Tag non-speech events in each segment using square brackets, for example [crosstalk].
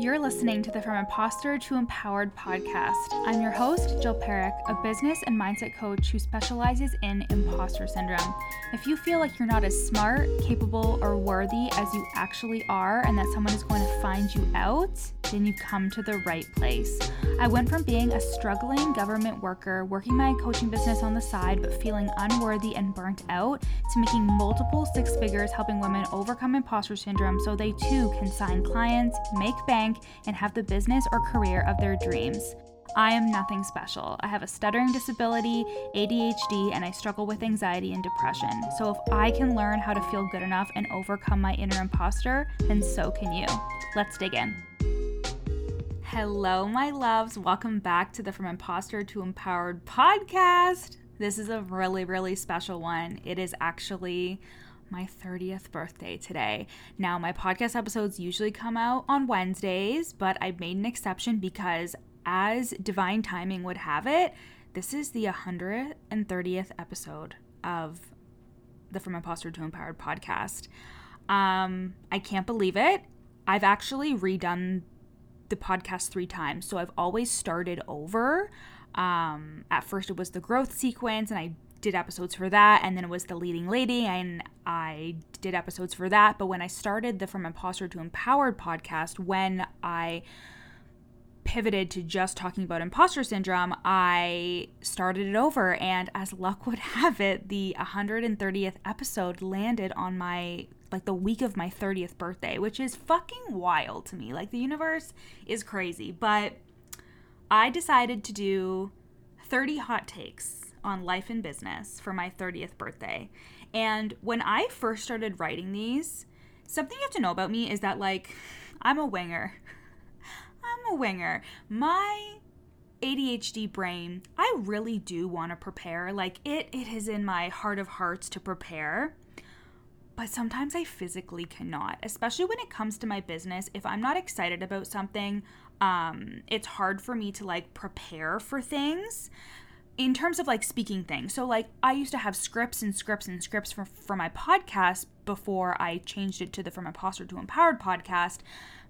You're listening to the From Imposter to Empowered podcast. I'm your host, Jill Parekh, a business and mindset coach who specializes in imposter syndrome. If you feel like you're not as smart, capable, or worthy as you actually are, and that someone is going to find you out, then you've come to the right place. I went from being a struggling government worker, working my coaching business on the side, but feeling unworthy and burnt out, to making multiple six figures helping women overcome imposter syndrome so they too can sign clients, make bank and have the business or career of their dreams. I am nothing special. I have a stuttering disability, ADHD, and I struggle with anxiety and depression. So if I can learn how to feel good enough and overcome my inner imposter, then so can you. Let's dig in. Hello, my loves. Welcome back to the From Imposter to Empowered podcast. This is a really, really special one. It is actually my 30th birthday today. Now, my podcast episodes usually come out on Wednesdays, but I made an exception because, as divine timing would have it, this is the 130th episode of the From Imposter to Empowered podcast. Um, I can't believe it. I've actually redone the podcast three times, so I've always started over. Um, at first, it was the growth sequence, and I did episodes for that and then it was the leading lady and I did episodes for that but when I started the from imposter to empowered podcast when I pivoted to just talking about imposter syndrome I started it over and as luck would [laughs] have it the 130th episode landed on my like the week of my 30th birthday which is fucking wild to me like the universe is crazy but I decided to do 30 hot takes on life and business for my 30th birthday. And when I first started writing these, something you have to know about me is that, like, I'm a winger. [laughs] I'm a winger. My ADHD brain, I really do want to prepare. Like, it, it is in my heart of hearts to prepare. But sometimes I physically cannot, especially when it comes to my business. If I'm not excited about something, um, it's hard for me to like prepare for things in terms of like speaking things. So like I used to have scripts and scripts and scripts for for my podcast before I changed it to the From Imposter to Empowered podcast.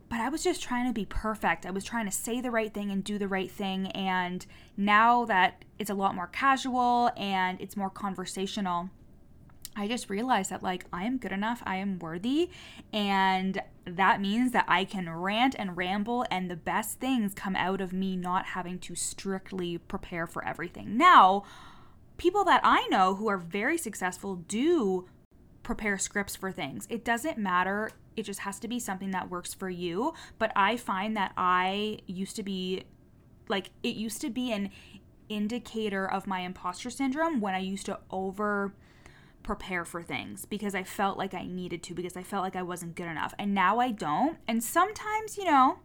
But I was just trying to be perfect. I was trying to say the right thing and do the right thing. And now that it's a lot more casual and it's more conversational, I just realized that like I am good enough, I am worthy, and that means that I can rant and ramble and the best things come out of me not having to strictly prepare for everything. Now, people that I know who are very successful do prepare scripts for things. It doesn't matter, it just has to be something that works for you, but I find that I used to be like it used to be an indicator of my imposter syndrome when I used to over prepare for things because I felt like I needed to, because I felt like I wasn't good enough. And now I don't. And sometimes, you know,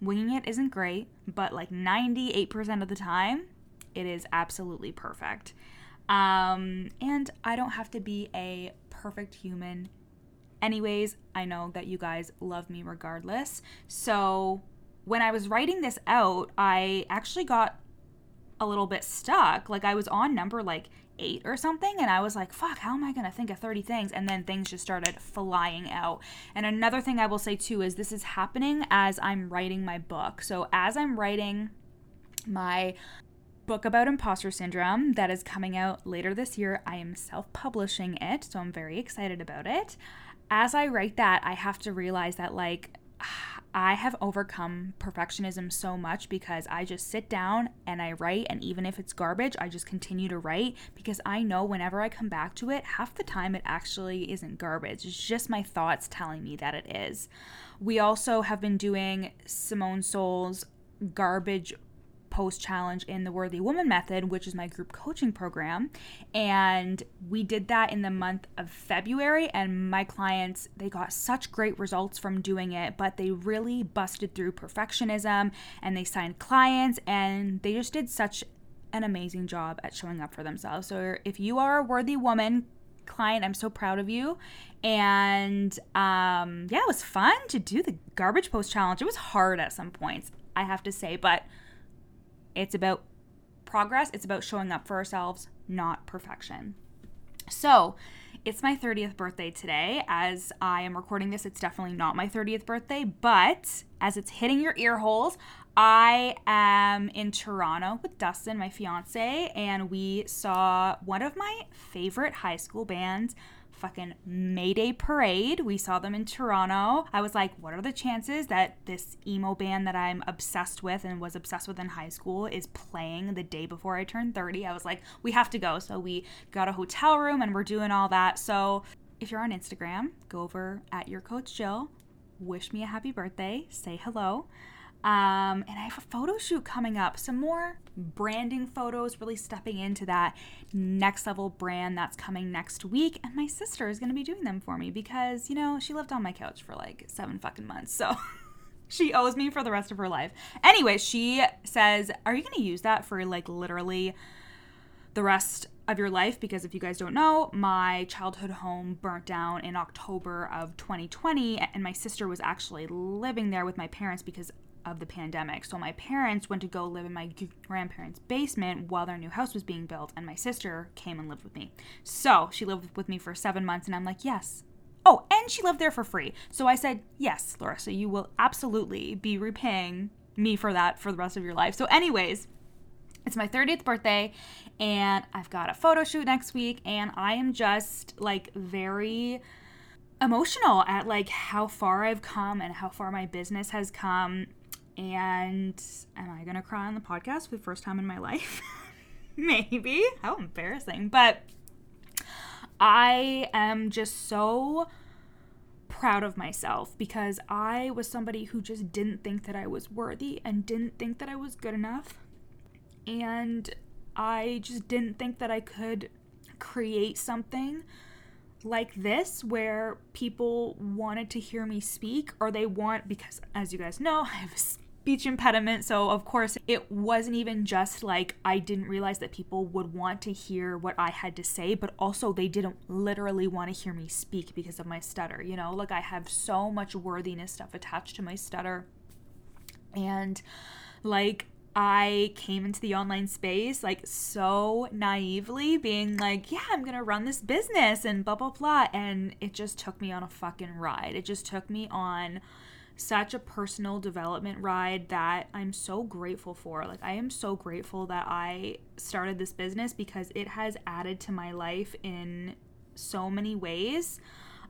winging it isn't great, but like 98% of the time, it is absolutely perfect. Um, and I don't have to be a perfect human. Anyways, I know that you guys love me regardless. So when I was writing this out, I actually got a little bit stuck. Like I was on number like eight or something and i was like fuck how am i to think of 30 things? And then things just started flying out. And another thing i will say too is this is happening as i'm writing my book. So as i'm writing my book about imposter syndrome that is coming out later this year i am self-publishing it so i'm very excited about it. As i write that i have to realize that like I have overcome perfectionism so much because I just sit down and I write, and even if it's garbage, I just continue to write because I know whenever I come back to it, half the time it actually isn't garbage. It's just my thoughts telling me that it is. We also have been doing Simone Seol's garbage post challenge in the Worthy Woman Method, which is my group coaching program. And we did that in the month of February. And my clients, they got such great results from doing it, but they really busted through perfectionism and they signed clients and they just did such an amazing job at showing up for themselves. So if you are a worthy woman, client. I'm so proud of you. And um, yeah, it was fun to do the garbage post challenge. It was hard at some points, I have to say, but it's about progress, it's about showing up for ourselves, not perfection. So, it's my 30th birthday today. As I am recording this, it's definitely not my 30th birthday, but as it's hitting your ear holes, I am in Toronto with Dustin, my fiance, and we saw one of my favorite high school bands, fucking Mayday Parade. We saw them in Toronto. I was like, what are the chances that this emo band that I'm obsessed with and was obsessed with in high school is playing the day before I turned 30? I was like, we have to go. So we got a hotel room and we're doing all that. So if you're on Instagram, go over at your coach Jill, wish me a happy birthday, say hello. Um, and I have a photo shoot coming up. Some more branding photos, really stepping into that next level brand that's coming next week. And my sister is going to be doing them for me because, you know, she lived on my couch for like seven fucking months. So. [laughs] she owes me for the rest of her life. Anyway, she says, Are you going to use that for like literally the rest of your life? Because if you guys don't know, my childhood home burnt down in October of 2020, and my sister was actually living there with my parents because of the pandemic. So my parents went to go live in my grandparents' basement while their new house was being built, and my sister came and lived with me. So she lived with me for seven months, and I'm like, yes. Oh, and she lived there for free. So I said, yes, Larissa, you will absolutely be repaying me for that for the rest of your life. So, anyways, it's my 30th birthday, and I've got a photo shoot next week, and I am just like very emotional at like how far I've come and how far my business has come and am I gonna cry on the podcast for the first time in my [laughs] life? Maybe. How embarrassing. But I am just so proud of myself because I was somebody who just didn't think that I was worthy and didn't think that I was good enough. And I just didn't think that I could create something like this where people wanted to hear me speak or they want because as you guys know [laughs] I have a speech impediment. So, of course, it wasn't even just like I didn't realize that people would want to hear what I had to say, but also they didn't literally want to hear me speak because of my stutter. You know, like I have so much worthiness stuff attached to my stutter. And like, I came into the online space like so naively, being like, yeah, I'm gonna run this business and blah, blah, blah. And it just took me on a fucking ride. It just took me on such a personal development ride that I'm so grateful for. Like, I am so grateful that I started this business because it has added to my life in so many ways.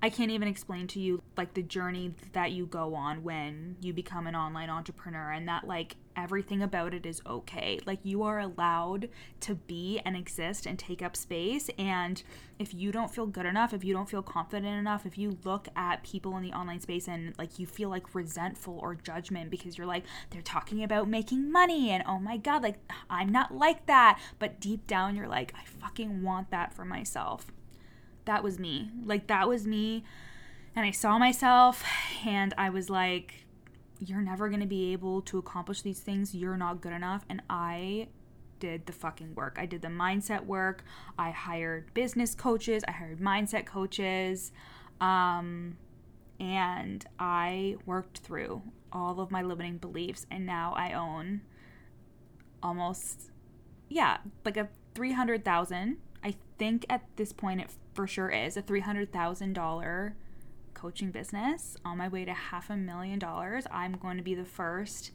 I can't even explain to you like the journey that you go on when you become an online entrepreneur and that like everything about it is okay. Like you are allowed to be and exist and take up space and if you don't feel good enough, if you don't feel confident enough, if you look at people in the online space and like you feel like resentful or judgment because you're like they're talking about making money and oh my god, like I'm not like that, but deep down you're like I fucking want that for myself that was me. Like that was me. And I saw myself and I was like, you're never going to be able to accomplish these things. You're not good enough. And I did the fucking work. I did the mindset work. I hired business coaches. I hired mindset coaches. Um, and I worked through all of my limiting beliefs. And now I own almost, yeah, like a 300,000 I think at this point it for sure is a $300,000 coaching business on my way to half a million dollars. I'm going to be the first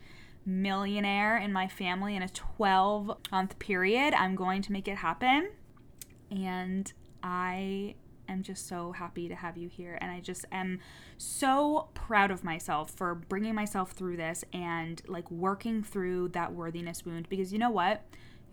millionaire in my family in a 12 month period. I'm going to make it happen. And I am just so happy to have you here. And I just am so proud of myself for bringing myself through this and like working through that worthiness wound because you know what?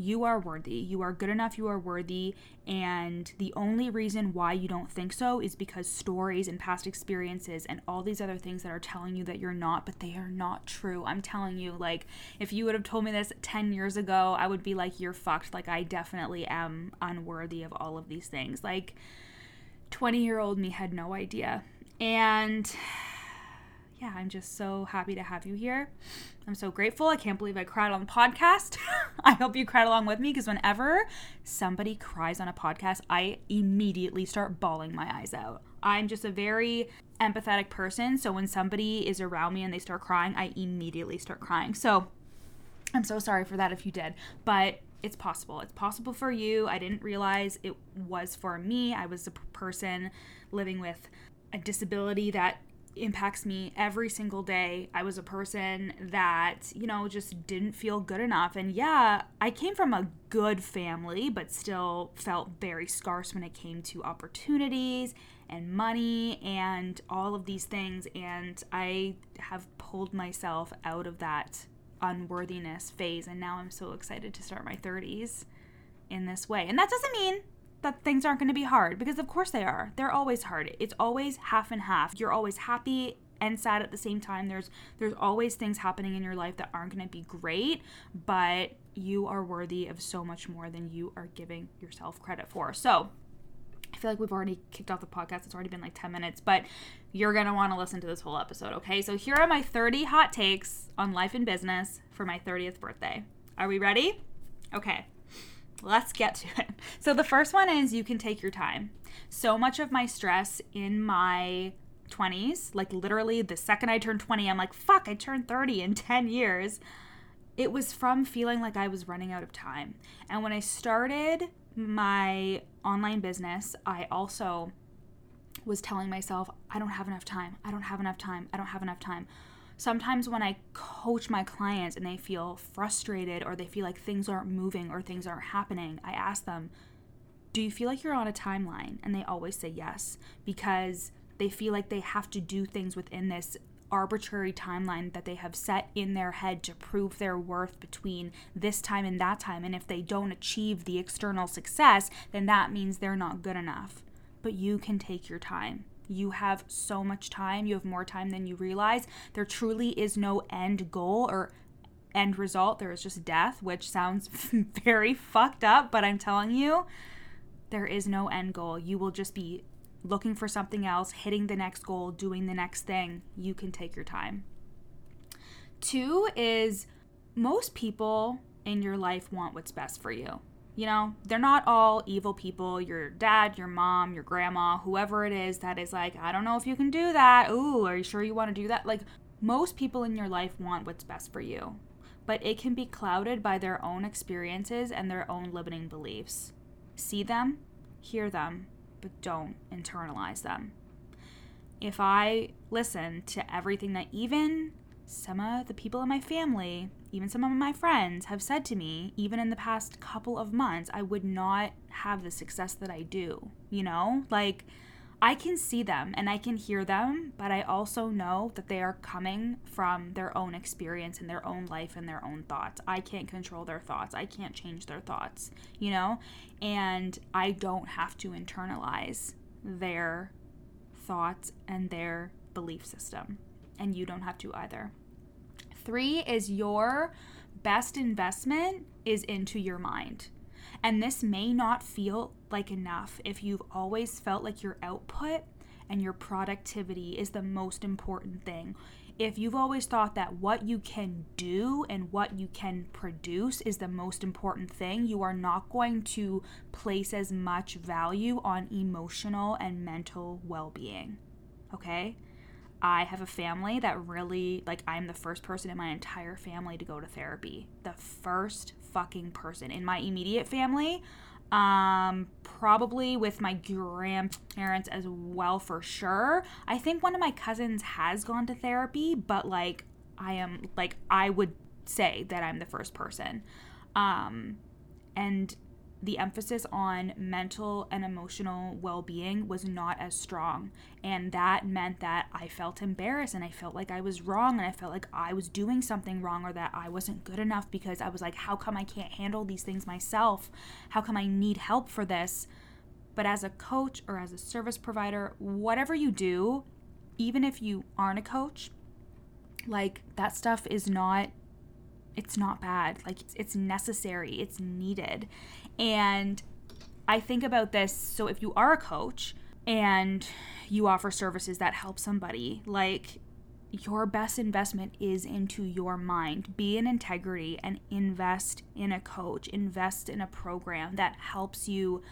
You are worthy. You are good enough. You are worthy. And the only reason why you don't think so is because stories and past experiences and all these other things that are telling you that you're not, but they are not true. I'm telling you, like, if you would have told me this 10 years ago, I would be like, you're fucked. Like, I definitely am unworthy of all of these things. Like, 20 year old me had no idea. And yeah, I'm just so happy to have you here. I'm so grateful. I can't believe I cried on the podcast. [laughs] I hope you cried along with me because whenever somebody cries on a podcast, I immediately start bawling my eyes out. I'm just a very empathetic person. So when somebody is around me and they start crying, I immediately start crying. So I'm so sorry for that if you did. But it's possible. It's possible for you. I didn't realize it was for me. I was a person living with a disability that impacts me every single day. I was a person that, you know, just didn't feel good enough. And yeah, I came from a good family, but still felt very scarce when it came to opportunities and money and all of these things. And I have pulled myself out of that unworthiness phase. And now I'm so excited to start my 30s in this way. And that doesn't mean that things aren't going to be hard because of course they are. They're always hard. It's always half and half. You're always happy and sad at the same time. There's there's always things happening in your life that aren't going to be great, but you are worthy of so much more than you are giving yourself credit for. So, I feel like we've already kicked off the podcast. It's already been like 10 minutes, but you're going to want to listen to this whole episode, okay? So, here are my 30 hot takes on life and business for my 30th birthday. Are we ready? Okay let's get to it. [laughs] So, the first one is you can take your time. So much of my stress in my 20s, like literally the second I turned 20, I'm like, fuck, I turned 30 in 10 years. It was from feeling like I was running out of time. And when I started my online business, I also was telling myself, I don't have enough time. I don't have enough time. I don't have enough time sometimes when I coach my clients and they feel frustrated or they feel like things aren't moving or things aren't happening, I ask them, Do you feel like you're on a timeline? And they always say yes because they feel like they have to do things within this arbitrary timeline that they have set in their head to prove their worth between this time and that time. And if they don't achieve the external success, then that means they're not good enough. But you can take your time. You have so much time. You have more time than you realize. There truly is no end goal or end result. There is just death, which sounds [laughs] very fucked up, but I'm telling you, there is no end goal. You will just be looking for something else, hitting the next goal, doing the next thing. You can take your time. Two is most people in your life want what's best for you. You know, they're not all evil people. Your dad, your mom, your grandma, whoever it is that is like, I don't know if you can do that. Ooh, are you sure you want to do that? Like, most people in your life want what's best for you, but it can be clouded by their own experiences and their own limiting beliefs. See them, hear them, but don't internalize them. If I listen to everything that even some of the people in my family, even some of my friends, have said to me, even in the past couple of months, I would not have the success that I do. You know, like I can see them and I can hear them, but I also know that they are coming from their own experience and their own life and their own thoughts. I can't control their thoughts, I can't change their thoughts, you know, and I don't have to internalize their thoughts and their belief system and you don't have to either. Three is your best investment is into your mind. And this may not feel like enough if you've always felt like your output and your productivity is the most important thing. If you've always thought that what you can do and what you can produce is the most important thing, you are not going to place as much value on emotional and mental well being. Okay? I have a family that really, like, I'm the first person in my entire family to go to therapy. The first fucking person in my immediate family. Um, probably with my grandparents as well, for sure. I think one of my cousins has gone to therapy, but like, I am, like, I would say that I'm the first person. Um, and the emphasis on mental and emotional well being was not as strong. And that meant that I felt embarrassed and I felt like I was wrong and I felt like I was doing something wrong or that I wasn't good enough because I was like, how come I can't handle these things myself? How come I need help for this? But as a coach or as a service provider, whatever you do, even if you aren't a coach, like that stuff is not it's not bad. Like it's, it's necessary, it's needed. And I think about this so if you are a coach and you offer services that help somebody, like your best investment is into your mind. Be in integrity and invest in a coach, invest in a program that helps you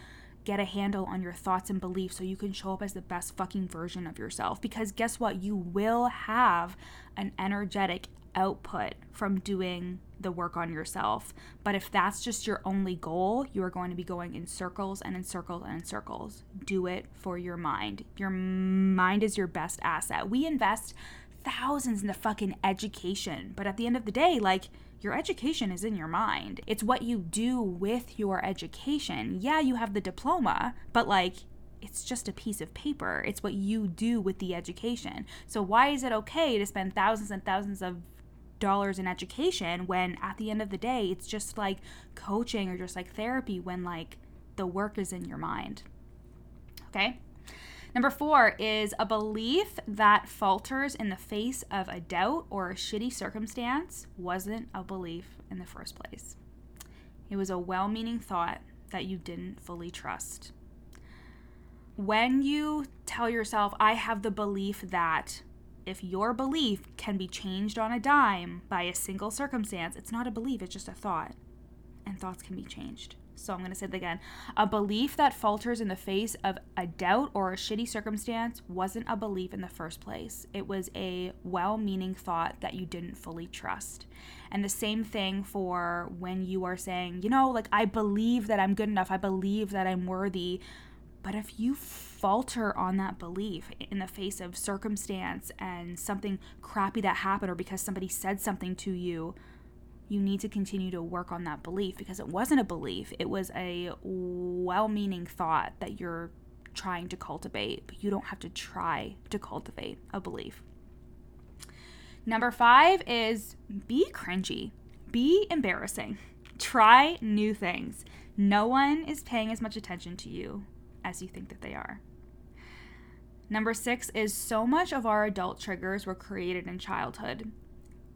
get a handle on your thoughts and beliefs so you can show up as the best fucking version of yourself. Because guess what? You will have an energetic, output from doing the work on yourself. But if that's just your only goal, you are going to be going in circles and in circles and in circles. Do it for your mind. Your mind is your best asset. We invest thousands in the fucking education, but at the end of the day, like, your education is in your mind. It's what you do with your education. Yeah, you have the diploma, but like, it's just a piece of paper. It's what you do with the education. So, why is it okay to spend thousands and thousands of dollars in education when at the end of the day it's just like coaching or just like therapy when like the work is in your mind. Okay? Number four is a belief that falters in the face of a doubt or a shitty circumstance wasn't a belief in the first place. It was a well meaning thought that you didn't fully trust. When you tell yourself, I have the belief that if your belief can be changed on a dime by a single circumstance, it's not a belief, it's just a thought. And thoughts can be changed. So I'm going to say it again. A belief that falters in the face of a doubt or a shitty circumstance wasn't a belief in the first place. It was a well meaning thought that you didn't fully trust. And the same thing for when you are saying, you know, like, I believe that I'm good enough, I believe that I'm worthy. But if you falter on that belief in the face of circumstance and something crappy that happened or because somebody said something to you, you need to continue to work on that belief because it wasn't a belief. It was a well meaning thought that you're trying to cultivate, but you don't have to try to cultivate a belief. Number five is be cringy, be embarrassing, [laughs] try new things. No one is paying as much attention to you as you think that they are. Number six is so much of our adult triggers were created in childhood.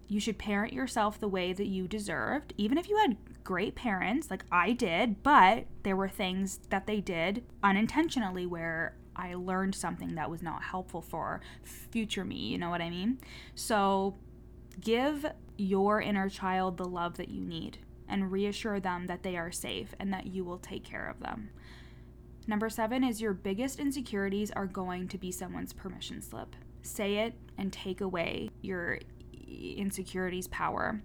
You should parent yourself the way that you deserved, even if you had great parents, like I did, but there were things that they did unintentionally where I learned something that was not helpful for future me, you know what I mean? So give your inner child the love that you need and reassure them that they are safe and that you will take care of them. Number seven is your biggest insecurities are going to be someone's permission slip. Say it and take away your insecurities' power.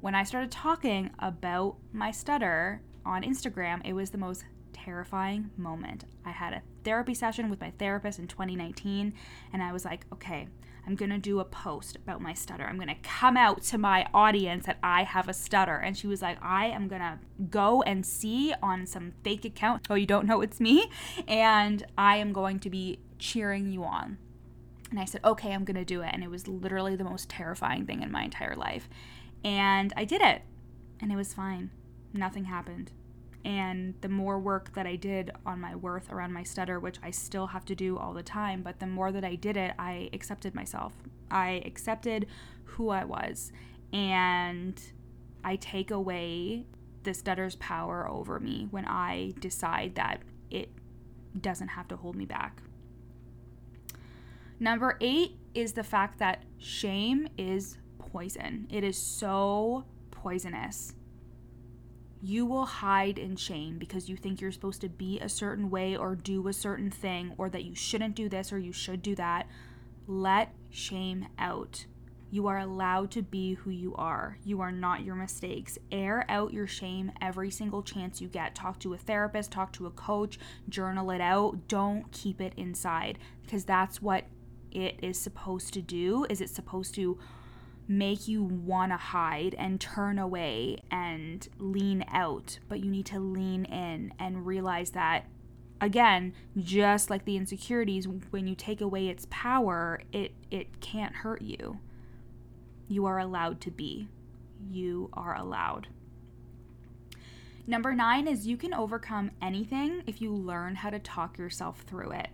When I started talking about my stutter on Instagram, it was the most terrifying moment. I had a therapy session with my therapist in 2019, and I was like, okay, I'm going to do a post about my stutter. I'm going to come out to my audience that I have a stutter. And she was like, I am going to go and see on some fake account. Oh, you don't know it's me? And I am going to be cheering you on. And I said, okay, I'm going to do it. And it was literally the most terrifying thing in my entire life. And I did it. And it was fine. Nothing happened. And the more work that I did on my worth around my stutter, which I still have to do all the time, but the more that I did it, I accepted myself. I accepted who I was. And I take away the stutter's power over me when I decide that it doesn't have to hold me back. Number eight is the fact that shame is poison. It is so poisonous you will hide in shame because you think you're supposed to be a certain way or do a certain thing or that you shouldn't do this or you should do that. Let shame out. You are allowed to be who you are. You are not your mistakes. Air out your shame every single chance you get. Talk to a therapist, talk to a coach, journal it out. Don't keep it inside because that's what it is supposed to do. Is it supposed to make you want to hide and turn away and lean out, but you need to lean in and realize that again, just like the insecurities, when you take away its power, it it can't hurt you. You are allowed to be. You are allowed. Number 9 is you can overcome anything if you learn how to talk yourself through it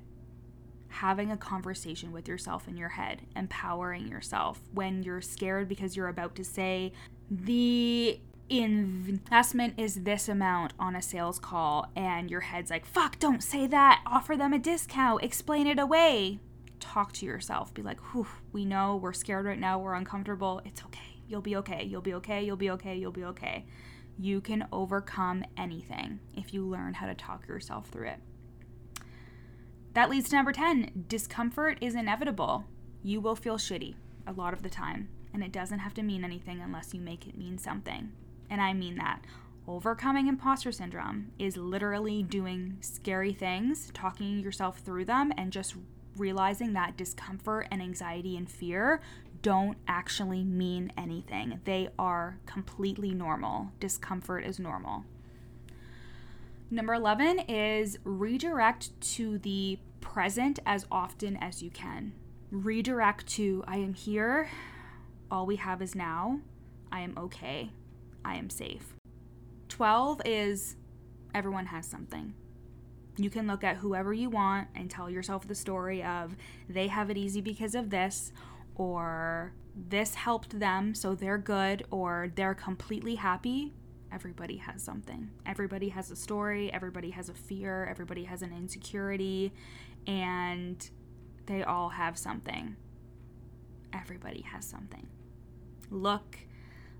having a conversation with yourself in your head, empowering yourself. When you're scared because you're about to say, the investment is this amount on a sales call, and your head's like, fuck, don't say that, offer them a discount, explain it away. Talk to yourself, be like, whew, we know. We're scared right now, we're uncomfortable, it's okay, you'll be okay, you'll be okay, you'll be okay, you'll be okay. You can overcome anything if you learn how to talk yourself through it. That leads to number 10 discomfort is inevitable. You will feel shitty a lot of the time. and it doesn't have to mean anything unless you make it mean something. And I mean that. Overcoming imposter syndrome is literally doing scary things, talking yourself through them, and just realizing that discomfort and anxiety and fear don't actually mean anything. They are completely normal. Discomfort is normal. Number 11 is redirect to the present as often as you can. Redirect to I am here, all we have is now, I am okay, I am safe. 12 is everyone has something. You can look at whoever you want and tell yourself the story of they have it easy because of this, or this helped them, so they're good, or they're completely happy. Everybody has something. Everybody has a story. Everybody has a fear. Everybody has an insecurity. And they all have something. Everybody has something. Look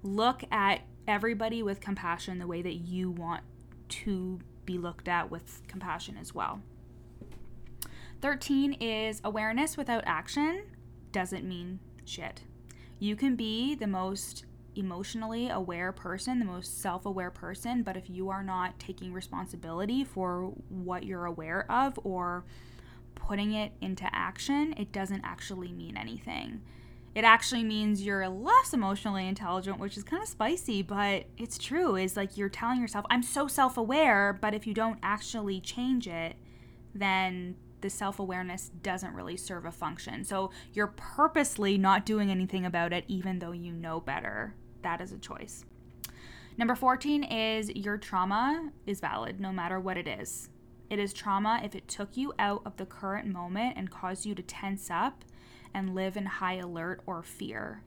look at everybody with compassion the way that you want to be looked at with compassion as well. 13 is awareness without action doesn't mean shit. You can be the most emotionally aware person, the most self aware person, but if you are not taking responsibility for what you're aware of or putting it into action, it doesn't actually mean anything. It actually means you're less emotionally intelligent, which is kind of spicy, but it's true. Is like you're telling yourself, I'm so self aware, but if you don't actually change it, then the self awareness doesn't really serve a function. So you're purposely not doing anything about it, even though you know better. That is a choice. Number 14 is your trauma is valid no matter what it is. It is trauma if it took you out of the current moment and caused you to tense up and live in high alert or fear.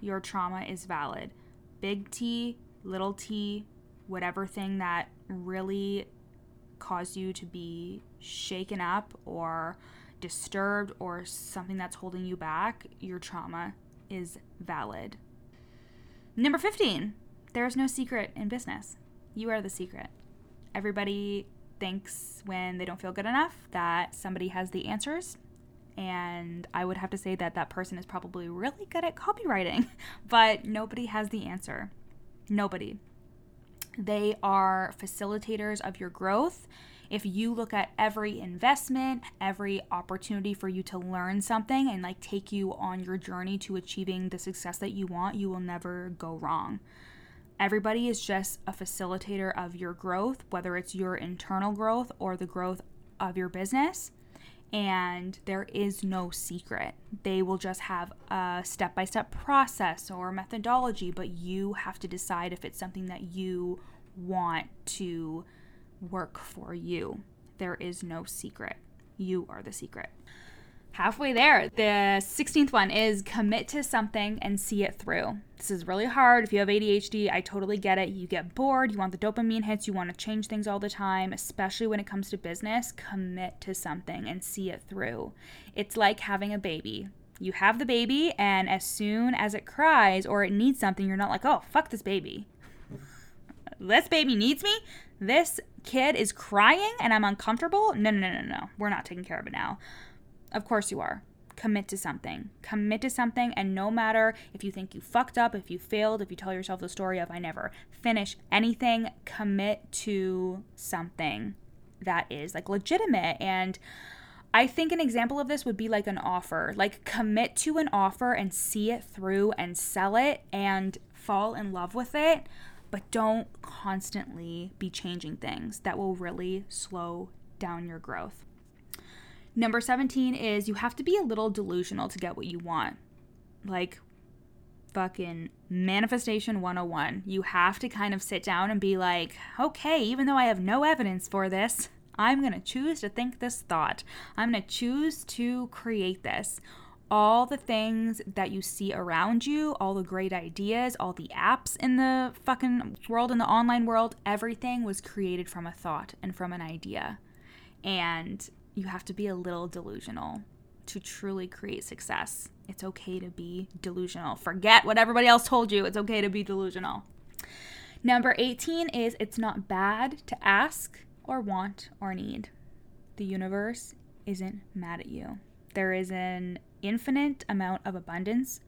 Your trauma is valid. Big T, little t, whatever thing that really caused you to be shaken up or disturbed or something that's holding you back, your trauma is valid. Number 15, there is no secret in business. You are the secret. Everybody thinks when they don't feel good enough that somebody has the answers and I would have to say that that person is probably really good at copywriting, [laughs] but nobody has the answer. Nobody. They are facilitators of your growth. If you look at every investment, every opportunity for you to learn something and like take you on your journey to achieving the success that you want, you will never go wrong. Everybody is just a facilitator of your growth, whether it's your internal growth or the growth of your business and there is no secret. They will just have a step by step process or methodology, but you have to decide if it's something that you want to work for you. There is no secret. You are the secret halfway there. The 16th one is commit to something and see it through. This is really hard. If you have ADHD, I totally get it. You get bored, you want the dopamine hits, you want to change things all the time, especially when it comes to business. Commit to something and see it through. It's like having a baby. You have the baby, and as soon as it cries or it needs something, you're not like, oh, fuck this baby. This baby needs me. This kid is crying and I'm uncomfortable. No, no, no, no, no. We're not taking care of it now. Of course you are. Commit to something. Commit to something, and no matter if you think you fucked up, if you failed, if you tell yourself the story of I never finish anything, commit to something that is like legitimate. And I think an example of this would be like an offer. Like commit to an offer and see it through and sell it and fall in love with it, but don't constantly be changing things. That will really slow down your growth. Number 17 is you have to be a little delusional to get what you want. Like fucking manifestation 101. You have to kind of sit down and be like, okay, even though I have no evidence for this, I'm going to choose to think this thought. I'm going to choose to create this. All the things that you see around you, all the great ideas, all the apps in the fucking world, in the online world, everything was created from a thought and from an idea. And you have to be a little delusional to truly create success. It's okay to be delusional. Forget what everybody else told you. It's okay to be delusional. Number 18 is it's not bad to ask or want or need. The universe isn't mad at you. There is an infinite amount of abundance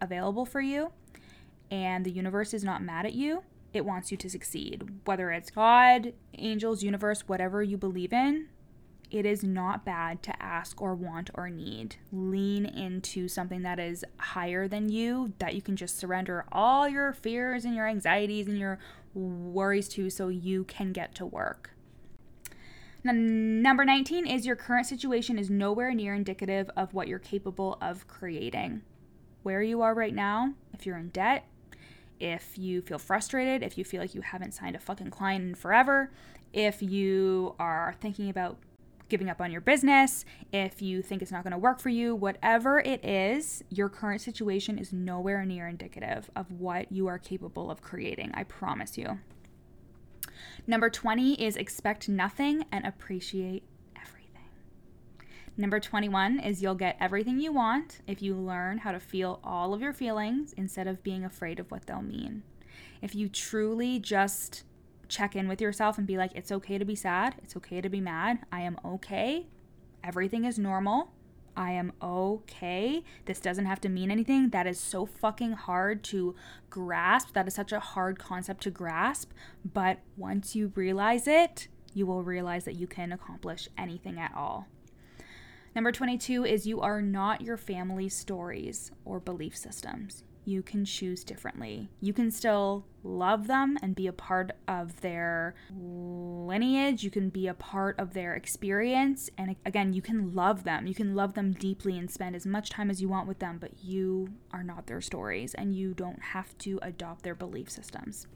available for you and the universe is not mad at you. It wants you to succeed. Whether it's God, angels, universe, whatever you believe in, it is not bad to ask or want or need. Lean into something that is higher than you, that you can just surrender all your fears and your anxieties and your worries to so you can get to work. Number 19 is your current situation is nowhere near indicative of what you're capable of creating. Where you are right now, if you're in debt, if you feel frustrated, if you feel like you haven't signed a fucking client in forever, if you are thinking about giving up on your business, if you think it's not going to work for you, whatever it is, your current situation is nowhere near indicative of what you are capable of creating. I promise you. Number 20 is expect nothing and appreciate everything. Number 21 is you'll get everything you want if you learn how to feel all of your feelings instead of being afraid of what they'll mean. If you truly just check in with yourself and be like, it's okay to be sad. It's okay to be mad. I am okay. Everything is normal. I am okay. This doesn't have to mean anything. That is so fucking hard to grasp. That is such a hard concept to grasp. But once you realize it, you will realize that you can accomplish anything at all. Number 22 is you are not your family's stories or belief systems you can choose differently. You can still love them and be a part of their lineage. You can be a part of their experience. And again, you can love them. You can love them deeply and spend as much time as you want with them, but you are not their stories and you don't have to adopt their belief systems.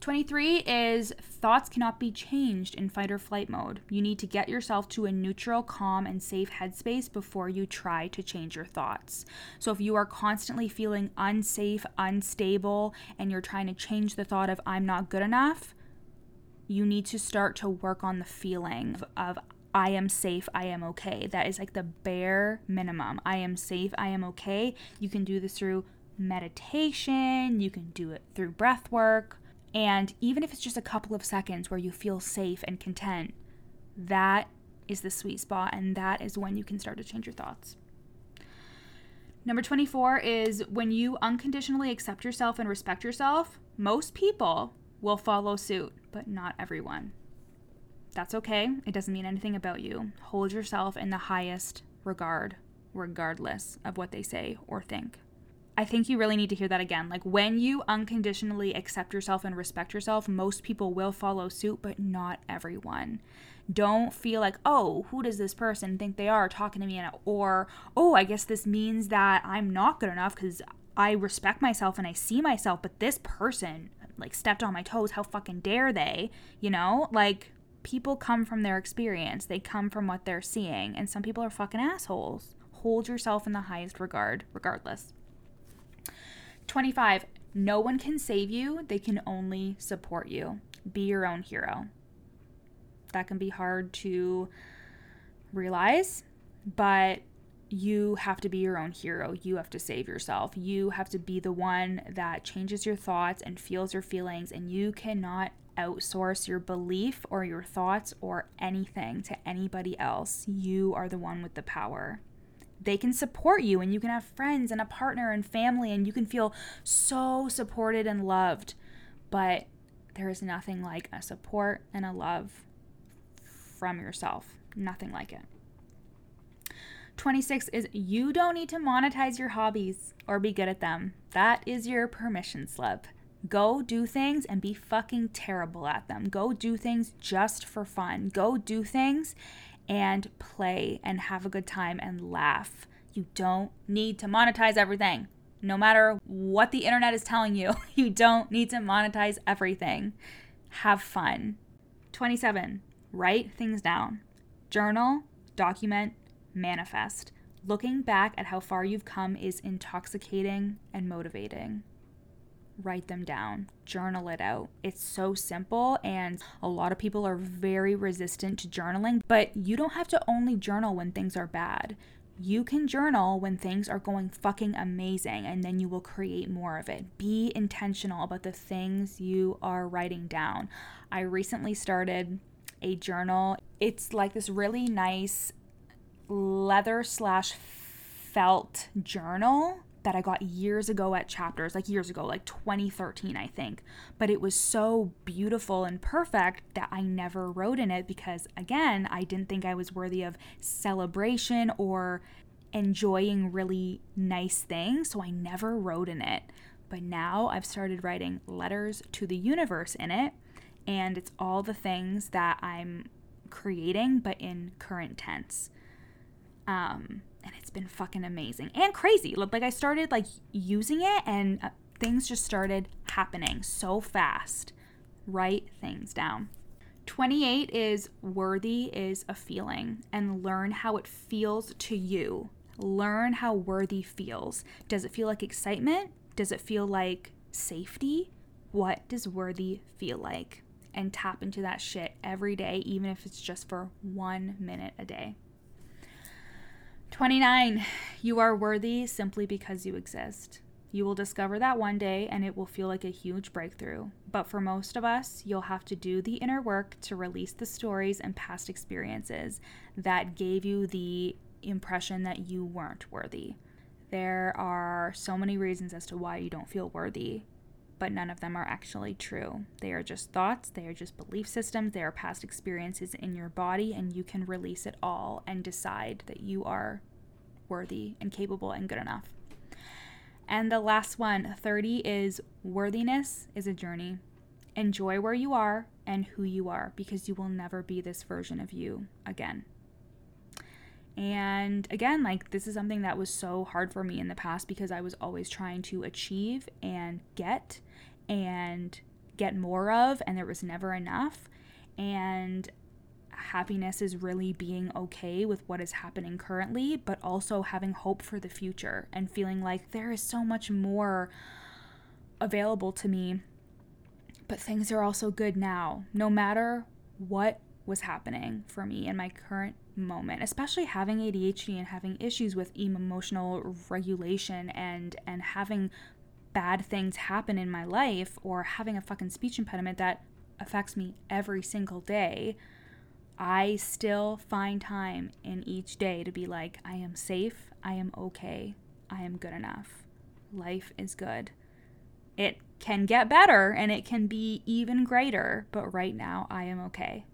23 is thoughts cannot be changed in fight or flight mode. You need to get yourself to a neutral, calm, and safe headspace before you try to change your thoughts. So if you are constantly feeling unsafe, unstable, and you're trying to change the thought of I'm not good enough, you need to start to work on the feeling of, of I am safe, I am okay. That is like the bare minimum. I am safe, I am okay. You can do this through meditation, you can do it through breath work and even if it's just a couple of seconds where you feel safe and content, that is the sweet spot. And that is when you can start to change your thoughts. Number 24 is when you unconditionally accept yourself and respect yourself, most people will follow suit, but not everyone. That's okay. It doesn't mean anything about you. Hold yourself in the highest regard, regardless of what they say or think. I think you really need to hear that again. Like when you unconditionally accept yourself and respect yourself, most people will follow suit, but not everyone. Don't feel like, oh, who does this person think they are talking to me? Or, oh, I guess this means that I'm not good enough because I respect myself and I see myself, but this person like stepped on my toes. How fucking dare they? You know, like people come from their experience, they come from what they're seeing, and some people are fucking assholes. Hold yourself in the highest regard, regardless. 25. No one can save you, they can only support you. Be your own hero. That can be hard to realize, but you have to be your own hero. You have to save yourself. You have to be the one that changes your thoughts and feels your feelings, and you cannot outsource your belief or your thoughts or anything to anybody else. You are the one with the power they can support you and you can have friends and a partner and family and you can feel so supported and loved. But there is nothing like a support and a love from yourself. Nothing like it. 26 is you don't need to monetize your hobbies or be good at them. That is your permission slip. Go do things and be fucking terrible at them. Go do things just for fun. Go do things and play and have a good time and laugh. You don't need to monetize everything. No matter what the internet is telling you, [laughs] you don't need to monetize everything. Have fun. 27. Write things down. Journal, document, manifest. Looking back at how far you've come is intoxicating and motivating write them down, journal it out. It's so simple, and a lot of people are very resistant to journaling, but you don't have to only journal when things are bad. You can journal when things are going fucking amazing, and then you will create more of it. Be intentional about the things you are writing down. I recently started a journal, it's like this really nice leather slash felt journal that I got years ago at chapters, like years ago, like 2013, I think. But it was so beautiful and perfect that I never wrote in it because, again, I didn't think I was worthy of celebration or enjoying really nice things. So I never wrote in it. But now I've started writing letters to the universe in it. And it's all the things that I'm creating, but in current tense. Um, and it's been fucking amazing and crazy. Look, like I started like using it and uh, things just started happening so fast. Write things down. 28 is worthy is a feeling and learn how it feels to you. Learn how worthy feels. Does it feel like excitement? Does it feel like safety? What does worthy feel like? And tap into that shit every day, even if it's just for one minute a day. 29. You are worthy simply because you exist. You will discover that one day and it will feel like a huge breakthrough. But for most of us, you'll have to do the inner work to release the stories and past experiences that gave you the impression that you weren't worthy. There are so many reasons as to why you don't feel worthy, but none of them are actually true. They are just thoughts, they are just belief systems, they are past experiences in your body, and you can release it all and decide that you are worthy and capable and good enough. And the last one, 30, is worthiness is a journey. Enjoy where you are and who you are because you will never be this version of you again. And again, like this is something that was so hard for me in the past because I was always trying to achieve and get and get more of, and there was never enough. And happiness is really being okay with what is happening currently, but also having hope for the future and feeling like there is so much more available to me. But things are also good now, no matter what was happening for me in my current moment, especially having ADHD and having issues with emotional regulation and and having bad things happen in my life or having a fucking speech impediment that affects me every single day. I still find time in each day to be like, I am safe, I am okay, I am good enough. Life is good. It can get better and it can be even greater, but right now I am okay.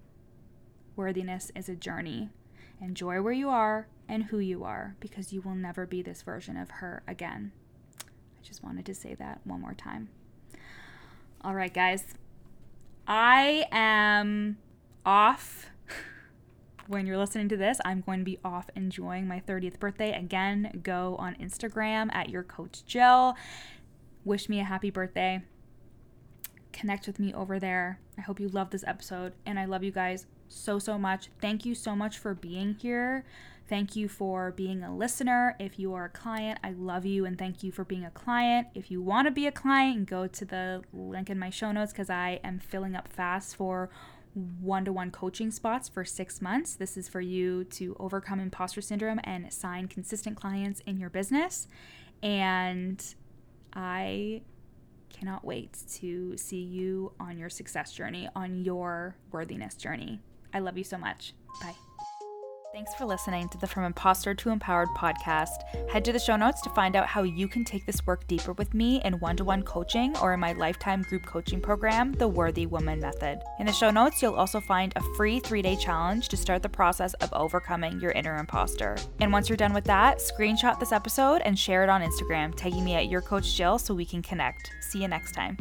Worthiness is a journey. Enjoy where you are and who you are because you will never be this version of her again. I just wanted to say that one more time. All right, guys. I am off [laughs] when you're listening to this, I'm going to be off enjoying my 30th birthday. Again, go on Instagram at your coach Jill. Wish me a happy birthday. Connect with me over there. I hope you love this episode, and I love you guys so, so much. Thank you so much for being here. Thank you for being a listener. If you are a client, I love you and thank you for being a client. If you want to be a client, go to the link in my show notes because I am filling up fast for one to one coaching spots for six months. This is for you to overcome imposter syndrome and sign consistent clients in your business. And I cannot wait to see you on your success journey, on your worthiness journey. I love you so much. Bye. Thanks for listening to the From Imposter to Empowered podcast. Head to the show notes to find out how you can take this work deeper with me in one to one coaching or in my lifetime group coaching program, The Worthy Woman Method. In the show notes, you'll also find a free three day challenge to start the process of overcoming your inner imposter. And once you're done with that, screenshot this episode and share it on Instagram, tagging me at Your Coach Jill so we can connect. See you next time.